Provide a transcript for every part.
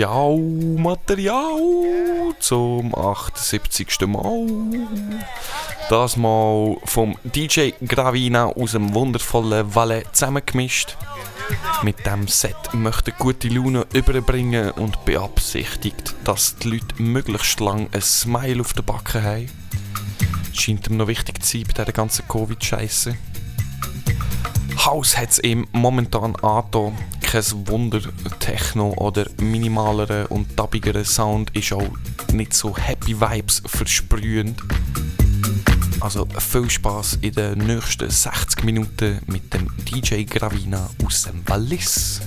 Material, Material zum 78. Mal. Das Mal vom DJ Gravina aus dem wundervollen Valais zusammengemischt. Mit dem Set möchte gute Laune überbringen und beabsichtigt, dass die Leute möglichst lang ein Smile auf der Backe haben. Scheint ihm noch wichtig zu sein bei dieser ganzen Covid-Scheiße. Haus hat es ihm momentan angetan. Kein Wunder, Techno oder minimalere und tabbigere Sound ist auch nicht so Happy Vibes versprühend. Also viel Spaß in den nächsten 60 Minuten mit dem DJ Gravina aus dem Wallis.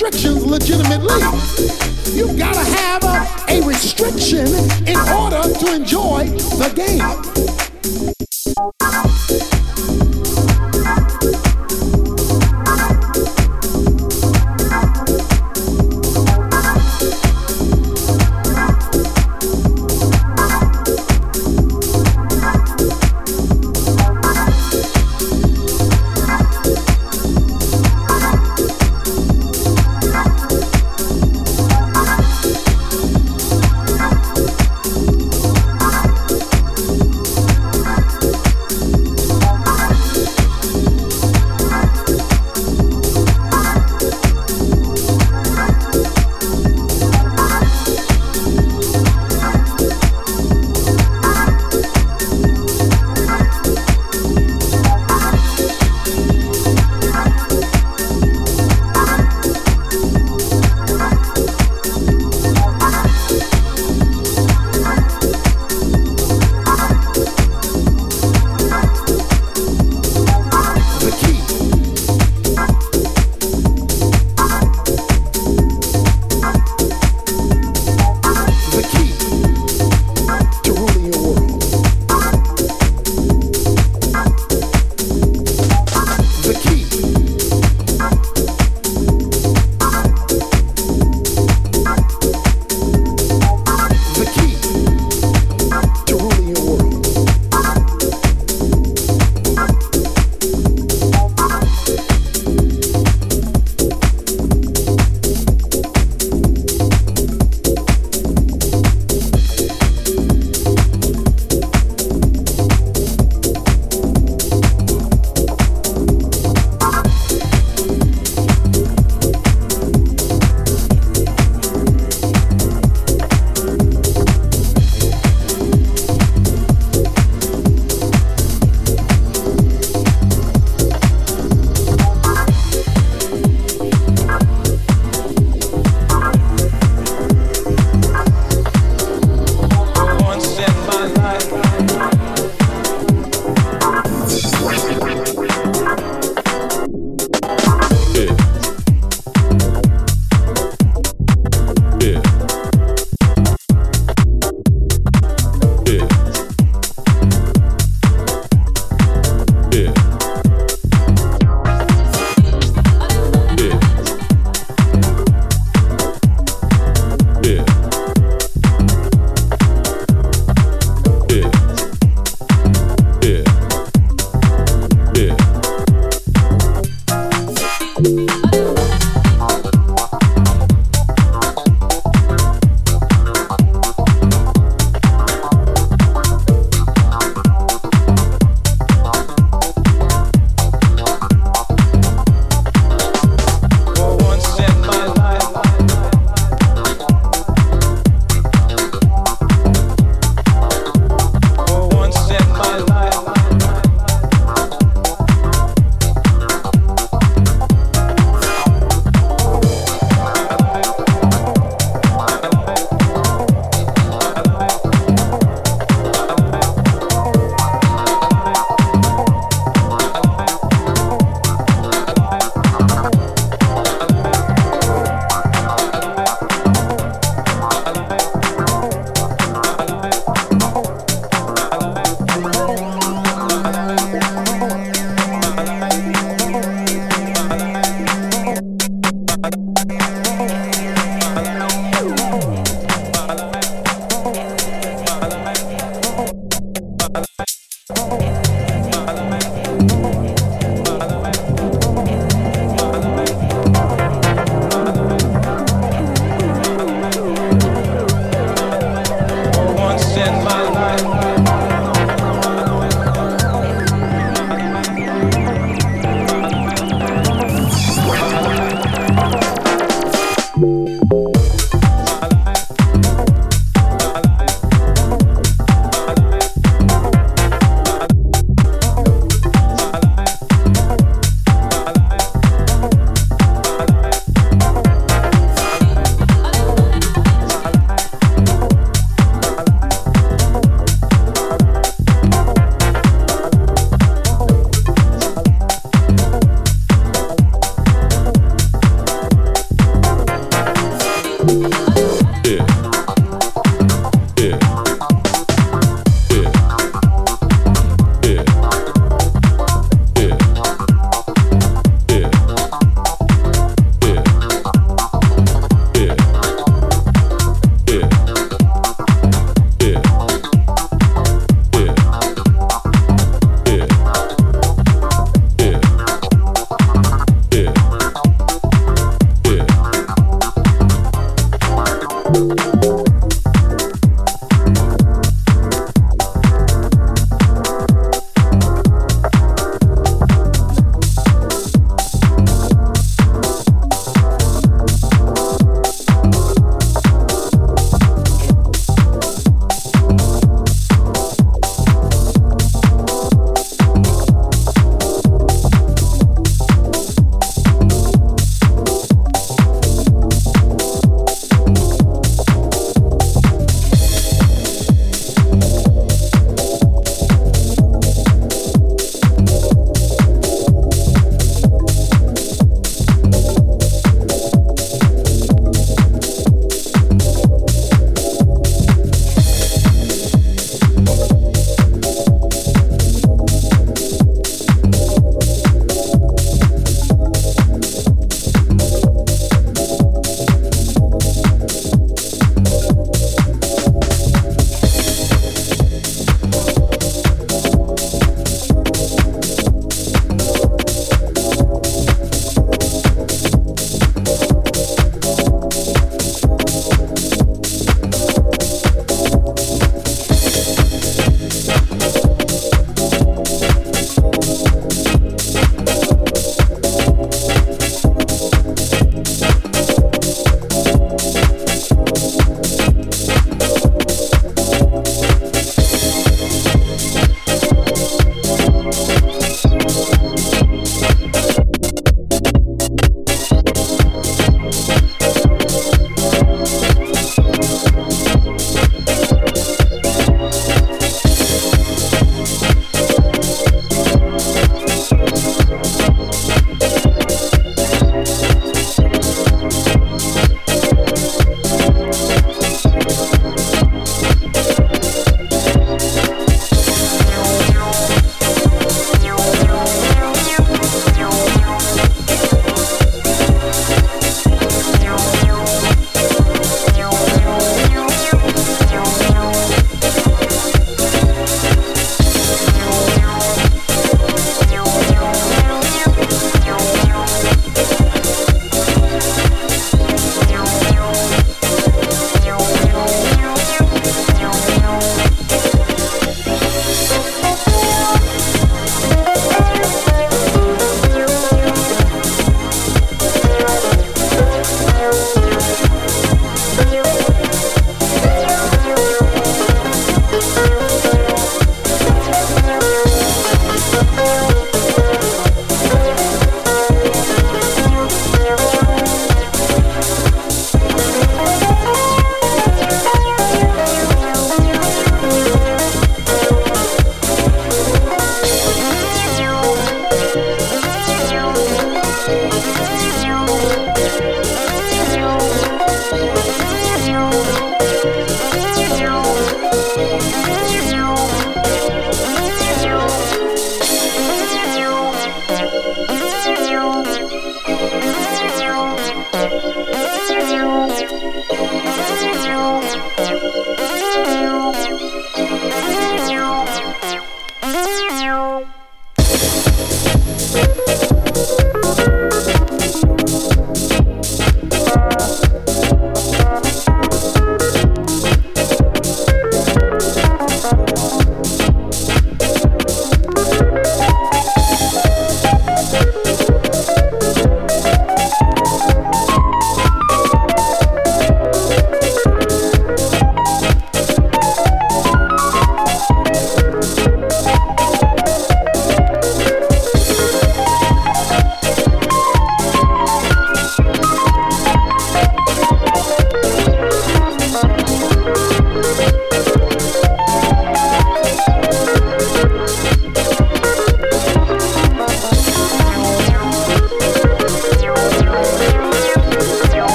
restrictions legitimately. You gotta have a, a restriction in order to enjoy the game.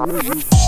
now.